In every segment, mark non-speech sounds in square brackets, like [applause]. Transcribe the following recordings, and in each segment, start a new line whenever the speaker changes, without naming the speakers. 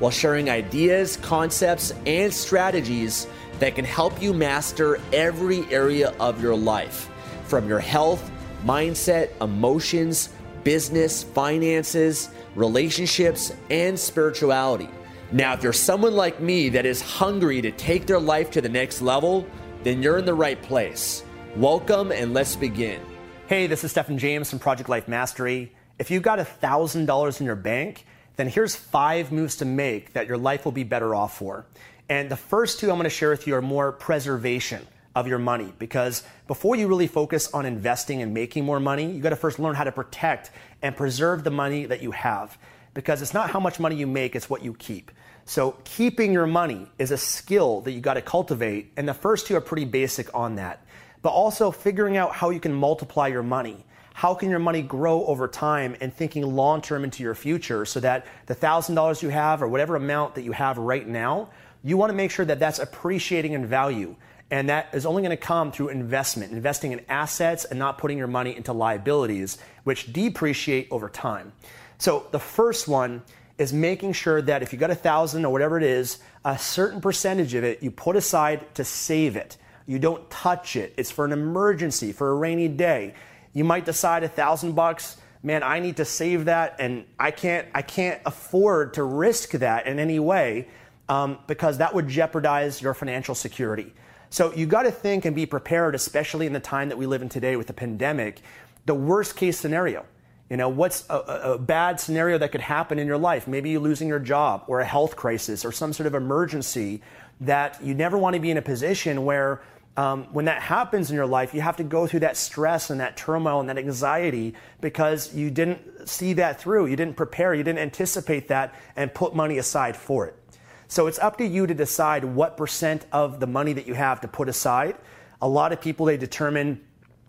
while sharing ideas, concepts, and strategies that can help you master every area of your life from your health, mindset, emotions, business, finances, relationships, and spirituality. Now, if you're someone like me that is hungry to take their life to the next level, then you're in the right place. Welcome and let's begin. Hey, this is Stefan James from Project Life Mastery. If you've got $1,000 in your bank, then here's five moves to make that your life will be better off for. And the first two I'm going to share with you are more preservation of your money because before you really focus on investing and making more money, you got to first learn how to protect and preserve the money that you have because it's not how much money you make, it's what you keep. So, keeping your money is a skill that you got to cultivate, and the first two are pretty basic on that. But also figuring out how you can multiply your money how can your money grow over time and thinking long term into your future so that the $1,000 you have or whatever amount that you have right now, you want to make sure that that's appreciating in value. And that is only going to come through investment, investing in assets and not putting your money into liabilities, which depreciate over time. So the first one is making sure that if you got a thousand or whatever it is, a certain percentage of it you put aside to save it. You don't touch it. It's for an emergency, for a rainy day. You might decide a thousand bucks, man, I need to save that, and I can't, I can't afford to risk that in any way um, because that would jeopardize your financial security. So you got to think and be prepared, especially in the time that we live in today with the pandemic. The worst case scenario. You know, what's a, a, bad scenario that could happen in your life? Maybe you're losing your job or a health crisis or some sort of emergency that you never want to be in a position where um, when that happens in your life, you have to go through that stress and that turmoil and that anxiety because you didn't see that through. You didn't prepare, you didn't anticipate that and put money aside for it. So it's up to you to decide what percent of the money that you have to put aside. A lot of people, they determine,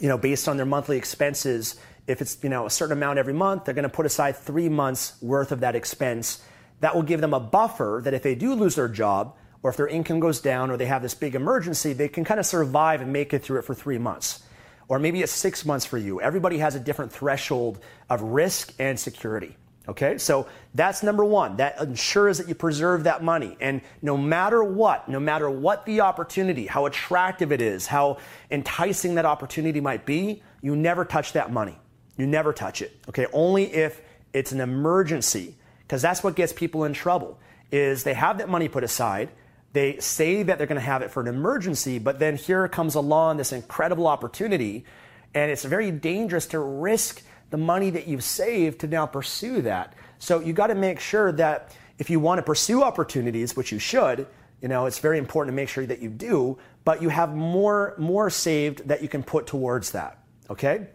you know, based on their monthly expenses, if it's, you know, a certain amount every month, they're going to put aside three months worth of that expense. That will give them a buffer that if they do lose their job, or if their income goes down or they have this big emergency, they can kind of survive and make it through it for three months. Or maybe it's six months for you. Everybody has a different threshold of risk and security. Okay, so that's number one. That ensures that you preserve that money. And no matter what, no matter what the opportunity, how attractive it is, how enticing that opportunity might be, you never touch that money. You never touch it. Okay, only if it's an emergency, because that's what gets people in trouble. Is they have that money put aside, they say that they're going to have it for an emergency, but then here comes along this incredible opportunity, and it's very dangerous to risk the money that you've saved to now pursue that. So you got to make sure that if you want to pursue opportunities, which you should, you know, it's very important to make sure that you do, but you have more more saved that you can put towards that. Okay?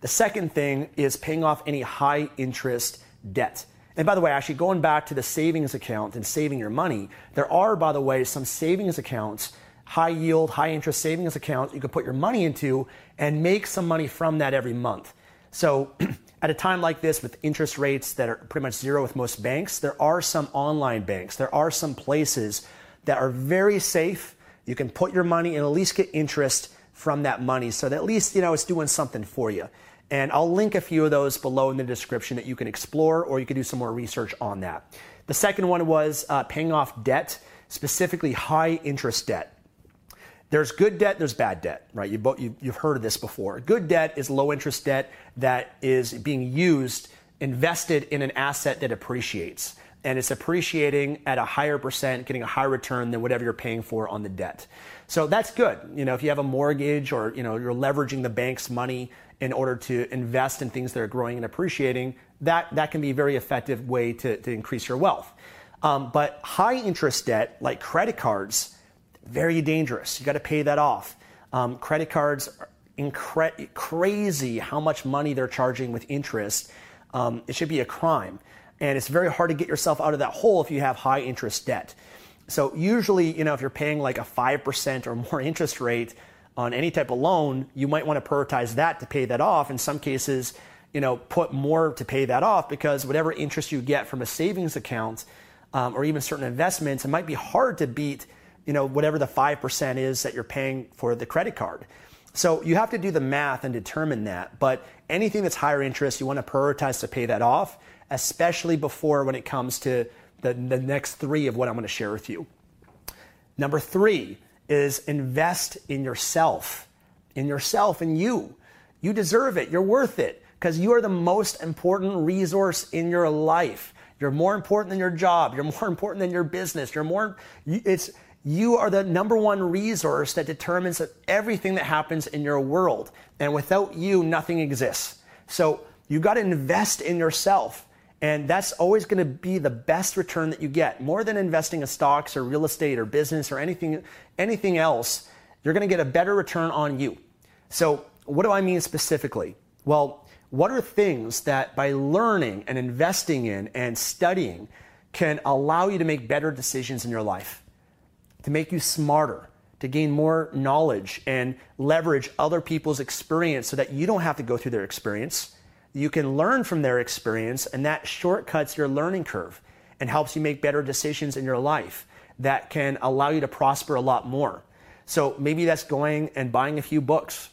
The second thing is paying off any high interest debt. And by the way, actually going back to the savings account and saving your money, there are, by the way, some savings accounts, high yield, high interest savings accounts you can put your money into and make some money from that every month. So [clears throat] at a time like this with interest rates that are pretty much zero with most banks, there are some online banks, there are some places that are very safe. You can put your money and at least get interest from that money so that at least, you know, it's doing something for you. And I'll link a few of those below in the description that you can explore or you can do some more research on that. The second one was uh, paying off debt, specifically high interest debt. There's good debt, there's bad debt, right? You you, you've heard of this before. Good debt is low interest debt that is being used, invested in an asset that appreciates. And it's appreciating at a higher percent, getting a higher return than whatever you're paying for on the debt. So that's good. You know, if you have a mortgage or you know you're leveraging the bank's money in order to invest in things that are growing and appreciating, that that can be a very effective way to, to increase your wealth. Um, but high interest debt, like credit cards, very dangerous. You got to pay that off. Um, credit cards are incre- crazy how much money they're charging with interest. Um, it should be a crime. And it's very hard to get yourself out of that hole if you have high interest debt. So usually, you know, if you're paying like a 5% or more interest rate on any type of loan, you might want to prioritize that to pay that off. In some cases, you know, put more to pay that off because whatever interest you get from a savings account um, or even certain investments, it might be hard to beat, you know, whatever the 5% is that you're paying for the credit card. So you have to do the math and determine that. But anything that's higher interest, you want to prioritize to pay that off, especially before when it comes to the, the next three of what I'm going to share with you. Number three is invest in yourself, in yourself and you. You deserve it. You're worth it because you are the most important resource in your life. You're more important than your job. You're more [laughs] important than your business. You're more, it's, you are the number one resource that determines everything that happens in your world. And without you, nothing exists. So you got to invest in yourself. And that's always going to be the best return that you get. More than investing in stocks or real estate or business or anything, anything else, you're going to get a better return on you. So, what do I mean specifically? Well, what are things that by learning and investing in and studying can allow you to make better decisions in your life, to make you smarter, to gain more knowledge and leverage other people's experience so that you don't have to go through their experience? You can learn from their experience, and that shortcuts your learning curve and helps you make better decisions in your life that can allow you to prosper a lot more. So maybe that's going and buying a few books.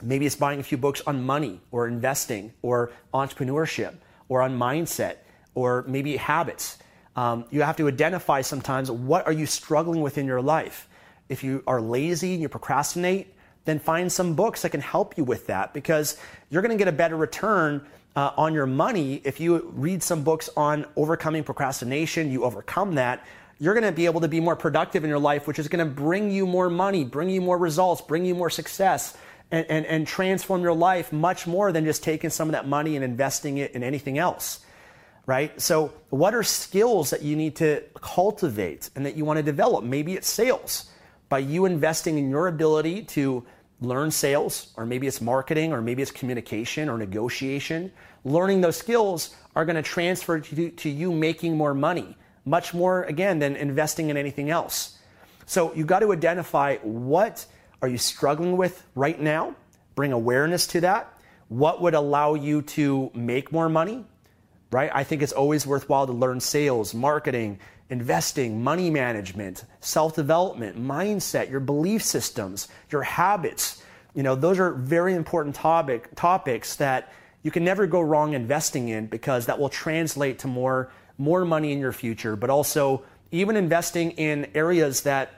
Maybe it's buying a few books on money or investing or entrepreneurship or on mindset or maybe habits. Um, you have to identify sometimes what are you struggling with in your life. If you are lazy and you procrastinate, then find some books that can help you with that because you're going to get a better return uh, on your money if you read some books on overcoming procrastination, you overcome that. You're going to be able to be more productive in your life, which is going to bring you more money, bring you more results, bring you more success, and, and, and transform your life much more than just taking some of that money and investing it in anything else right? So, what are skills that you need to cultivate and that you want to develop? Maybe it's sales by you investing in your ability to learn sales, or maybe it's marketing, or maybe it's communication or negotiation, learning those skills are going to transfer to, to you making more money, much more, again, than investing in anything else. So you've got to identify what are you struggling with right now, bring awareness to that. What would allow you to make more money, right? I think it's always worthwhile to learn sales, marketing, investing, money management, self development, mindset, your belief systems, your habits. You know, those are very important topic, topics that you can never go wrong investing in because that will translate to more, more money in your future, but also even investing in areas that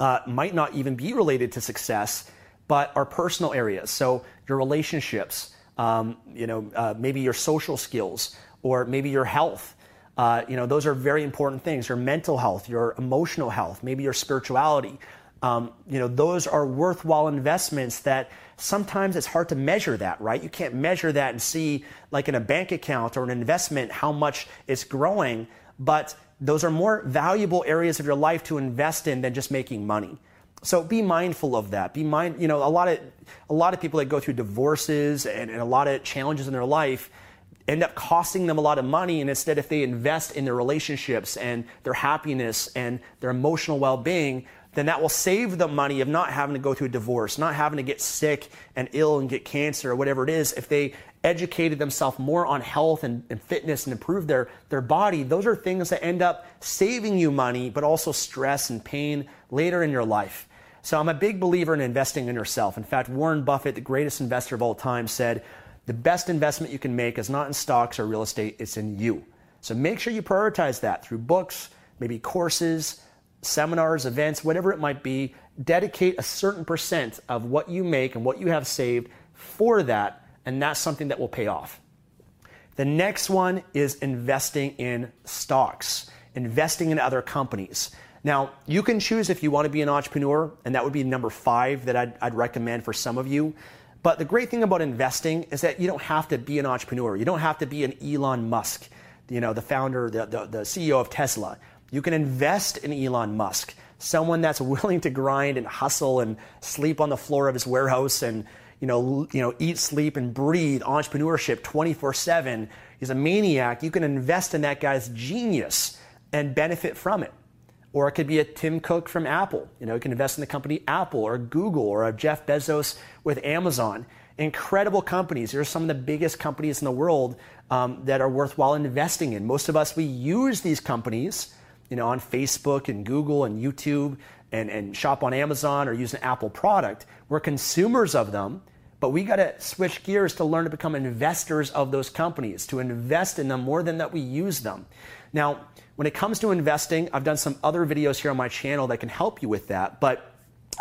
uh, might not even be related to success, but are personal areas. So your relationships, um, you know, uh, maybe your social skills, or maybe your health. Uh, you know, those are very important things. Your mental health, your emotional health, maybe your spirituality. Um, you know, those are worthwhile investments that sometimes it's hard to measure that, right? You can't measure that and see, like in a bank account or an investment, how much it's growing. But those are more valuable areas of your life to invest in than just making money. So be mindful of that. Be mind, you know, a lot of a lot of people that go through divorces and, and a lot of challenges in their life end up costing them a lot of money. And instead, if they invest in their relationships and their happiness and their emotional well being, then that will save them money of not having to go through a divorce, not having to get sick and ill and get cancer or whatever it is. If they educated themselves more on health and, and fitness and improve their, their body, those are things that end up saving you money, but also stress and pain later in your life. So I'm a big believer in investing in yourself. In fact, Warren Buffett, the greatest investor of all time, said, the best investment you can make is not in stocks or real estate, it's in you. So make sure you prioritize that through books, maybe courses, seminars, events, whatever it might be. Dedicate a certain percent of what you make and what you have saved for that, and that's something that will pay off. The next one is investing in stocks, investing in other companies. Now, you can choose if you want to be an entrepreneur, and that would be number five that I'd, I'd, recommend for some of you. But the great thing about investing is that you don't have to be an entrepreneur. You don't have to be an Elon Musk, you know, the founder, the, the, the CEO of Tesla. You can invest in Elon Musk, someone that's [laughs] willing to grind and hustle and sleep on the floor of his warehouse and you know, you know, eat, sleep, and breathe entrepreneurship 24 7. He's a maniac. You can invest in that guy's genius and benefit from it. Or it could be a Tim Cook from Apple. You know, you can invest in the company Apple or Google or a Jeff Bezos with Amazon. Incredible companies. They're some of the biggest companies in the world um, that are worthwhile investing in. Most of us, we use these companies, you know, on Facebook and Google and YouTube and, and shop on Amazon or use an Apple product. We're consumers of them but we got to switch gears to learn to become investors of those companies, to invest in them more than that we use them. Now, when it comes to investing, I've done some other videos here on my channel that can help you with that, but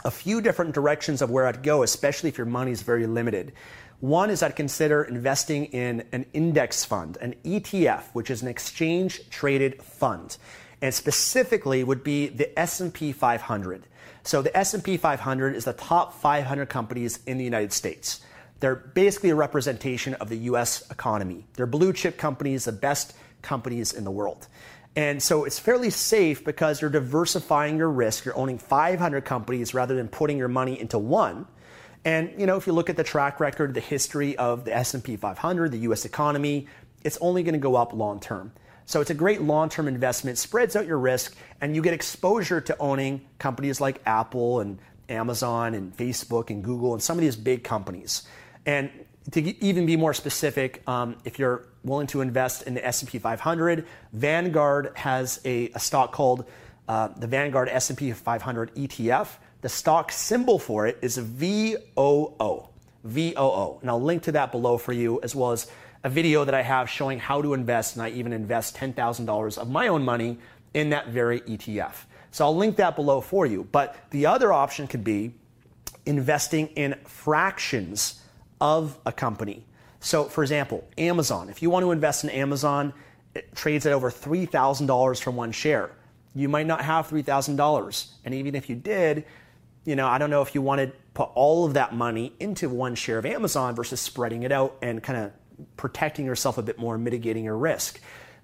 a few different directions of where I'd go, especially if your money is very limited. One is I'd consider investing in an index fund, an ETF, which is an exchange traded fund. And specifically would be the S&P 500. So the S&P 500 is the top 500 companies in the United States. They're basically a representation of the US economy. They're blue chip companies, the best companies in the world. And so it's fairly safe because you're diversifying your risk. You're owning 500 companies rather than putting your money into one. And you know, if you look at the track record, the history of the S&P 500, the US economy, it's only going to go up long term. So it's a great long-term investment, spreads out your risk, and you get exposure to owning companies like Apple and Amazon and Facebook and Google and some of these big companies. And to even be more specific, um, if you're willing to invest in the S&P 500, Vanguard has a, a stock called uh, the Vanguard S&P 500 ETF. The stock symbol for it is VOO. VOO. And I'll link to that below for you, as well as a video that I have showing how to invest, and I even invest $10,000 of my own money in that very ETF. So I'll link that below for you. But the other option could be investing in fractions of a company. So, for example, Amazon. If you want to invest in Amazon, it trades at over $3,000 for one share. You might not have $3,000. And even if you did, you know, I don't know if you wanted to put all of that money into one share of Amazon versus spreading it out and kind of protecting yourself a bit more, mitigating your risk.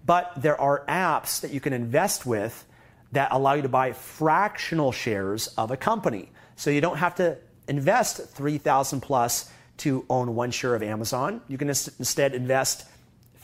But there are apps that you can invest with that allow you to buy fractional shares of a company. So you don't have to invest 3000 plus to own one share of Amazon. You can instead invest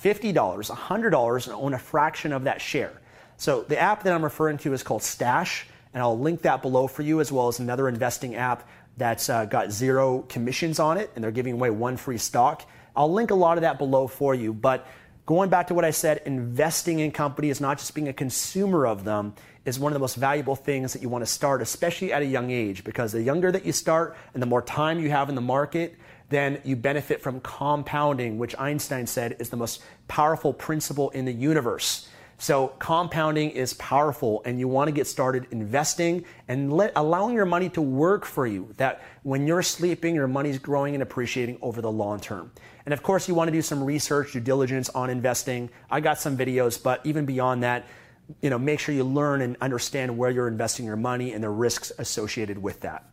$50, $100 and own a fraction of that share. So the app that I'm referring to is called Stash, and I'll link that below for you as well as another investing app that's uh, got zero commissions on it, and they're giving away one free stock. I'll link a lot of that below for you. But going back to what I said, investing in companies, not just being a consumer of them, is one of the most valuable things that you want to start, especially at a young age, because the younger that you start and the more time you have in the market, then you benefit from compounding, which Einstein said is the most powerful principle in the universe. So compounding is powerful and you want to get started investing and let, allowing your money to work for you. That when you're sleeping, your money's growing and appreciating over the long term. And of course, you want to do some research, due diligence on investing. I got some videos, but even beyond that, you know, make sure you learn and understand where you're investing your money and the risks associated with that.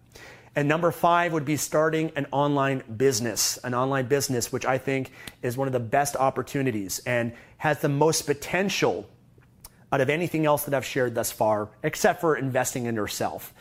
And number five would be starting an online business, an online business, which I think is one of the best opportunities and has the most potential out of anything else that I've shared thus far, except for investing in yourself.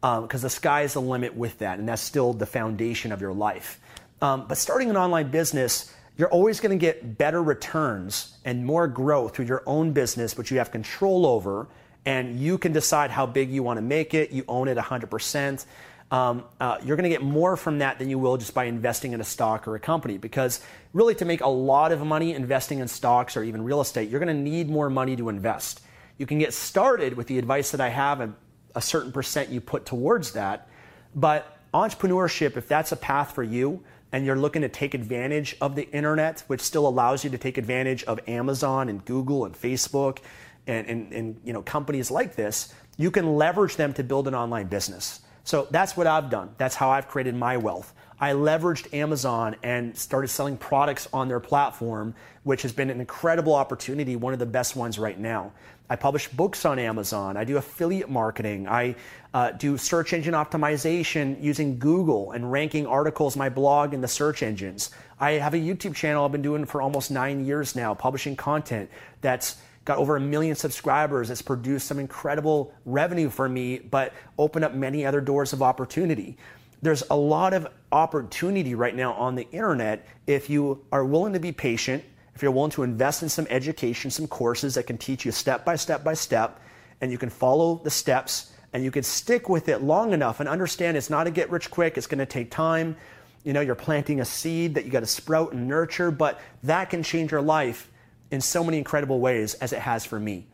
Because um, the sky is the limit with that, and that's still the foundation of your life. Um, but starting an online business, you're always going to get better returns and more growth through your own business, which you have control over, and you can decide how big you want to make it. You own it 100%. Um, uh, you're going to get more from that than you will just by investing in a stock or a company. Because really, to make a lot of money investing in stocks or even real estate, you're going to need more money to invest. You can get started with the advice that I have, and a certain percent you put towards that. But entrepreneurship, if that's a path for you, and you're looking to take advantage of the internet, which still allows you to take advantage of Amazon and Google and Facebook and, and, and you know, companies like this, you can leverage them to build an online business. So that's what I've done. That's how I've created my wealth. I leveraged Amazon and started selling products on their platform, which has been an incredible opportunity, one of the best ones right now. I publish books on Amazon. I do affiliate marketing. I uh, do search engine optimization using Google and ranking articles, my blog in the search engines. I have a YouTube channel I've been doing for almost nine years now, publishing content that's got over a million subscribers. It's produced some incredible revenue for me, but opened up many other doors of opportunity there's a lot of opportunity right now on the internet if you are willing to be patient, if you're willing to invest in some education, some courses that can teach you step by step by step, and you can follow the steps and you can stick with it long enough and understand it's not a get rich quick, it's going to take time. You know, you're planting a seed that you got to sprout and nurture, but that can change your life in so many incredible ways as it has for me.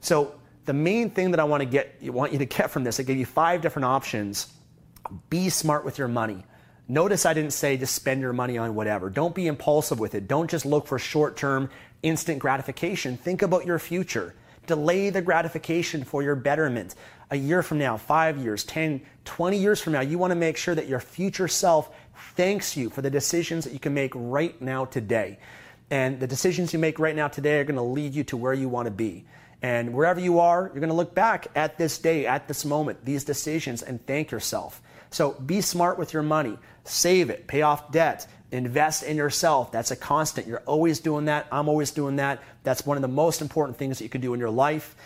So, the main thing that I want to get want you to get from this, I gave you five different options be smart with your money. Notice I didn't say just spend your money on whatever. Don't be impulsive with it. Don't just look for short term, instant gratification. Think about your future. Delay the gratification for your betterment. A year from now, five years, 10, 20 years from now, you want to make sure that your future self thanks you for the decisions that you can make right now today. And the decisions you make right now today are going to lead you to where you want to be. And wherever you are, you're going to look back at this day, at this moment, these decisions, and thank yourself. So be smart with your money. Save it, pay off debt, invest in yourself. That's a constant. You're always doing that. I'm always doing that. That's one of the most important things that you can do in your life.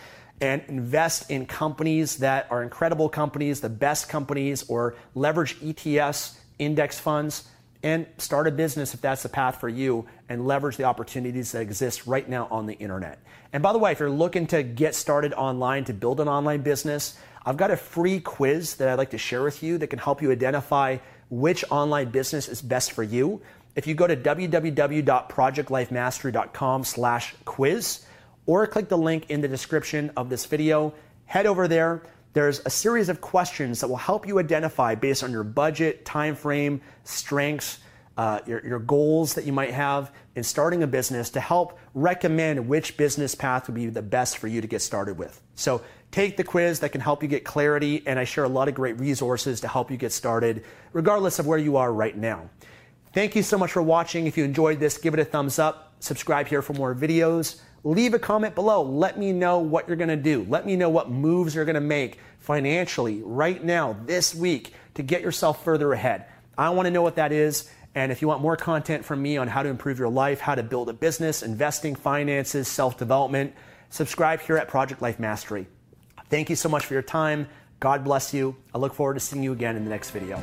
And invest in companies that are incredible companies, the best companies, or leverage ETFs, index funds, and start a business if that's the path for you and leverage the opportunities that exist right now on the internet. And by the way, if you're looking to get started online to build an online business, I've got a free quiz that I'd like to share with you that can help you identify which online business is best for you. If you go to www.projectlifemastery.com slash quiz or click the link in the description of this video, head over there. There's a series of questions that will help you identify based on your budget, time frame, strengths, uh, your, your goals that you might have in starting a business to help recommend which business path would be the best for you to get started with. So take the quiz that can help you get clarity, and I share a lot of great resources to help you get started, regardless of where you are right now. Thank you so much for watching. If you enjoyed this, give it a thumbs up, subscribe here for more videos. Leave a comment below. Let me know what you're going to do. Let me know what moves you're going to make financially right now, this week, to get yourself further ahead. I want to know what that is. And if you want more content from me on how to improve your life, how to build a business, investing, finances, self development, subscribe here at Project Life Mastery. Thank you so much for your time. God bless you. I look forward to seeing you again in the next video.